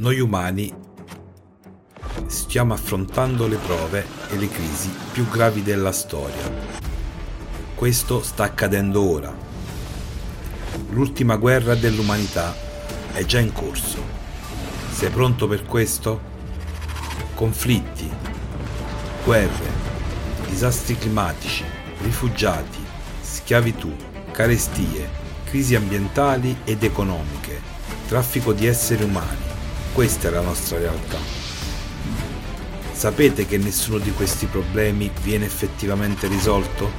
Noi umani stiamo affrontando le prove e le crisi più gravi della storia. Questo sta accadendo ora. L'ultima guerra dell'umanità è già in corso. Sei pronto per questo? Conflitti, guerre, disastri climatici, rifugiati, schiavitù, carestie, crisi ambientali ed economiche, traffico di esseri umani. Questa è la nostra realtà. Sapete che nessuno di questi problemi viene effettivamente risolto?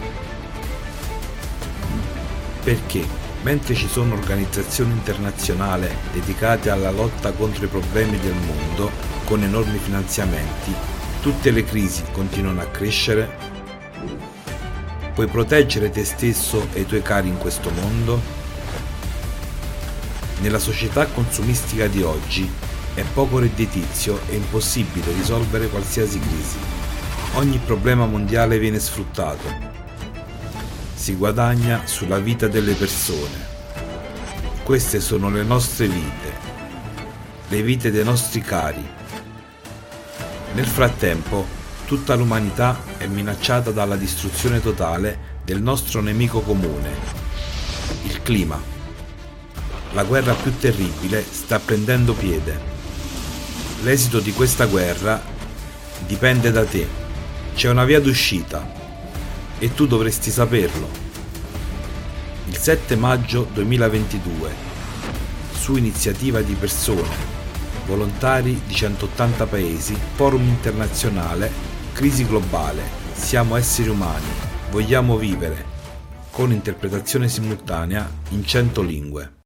Perché, mentre ci sono organizzazioni internazionali dedicate alla lotta contro i problemi del mondo, con enormi finanziamenti, tutte le crisi continuano a crescere? Puoi proteggere te stesso e i tuoi cari in questo mondo? Nella società consumistica di oggi è poco redditizio e impossibile risolvere qualsiasi crisi. Ogni problema mondiale viene sfruttato. Si guadagna sulla vita delle persone. Queste sono le nostre vite, le vite dei nostri cari. Nel frattempo, tutta l'umanità è minacciata dalla distruzione totale del nostro nemico comune, il clima. La guerra più terribile sta prendendo piede. L'esito di questa guerra dipende da te. C'è una via d'uscita e tu dovresti saperlo. Il 7 maggio 2022, su iniziativa di persone, volontari di 180 paesi, forum internazionale, crisi globale, siamo esseri umani, vogliamo vivere, con interpretazione simultanea in 100 lingue.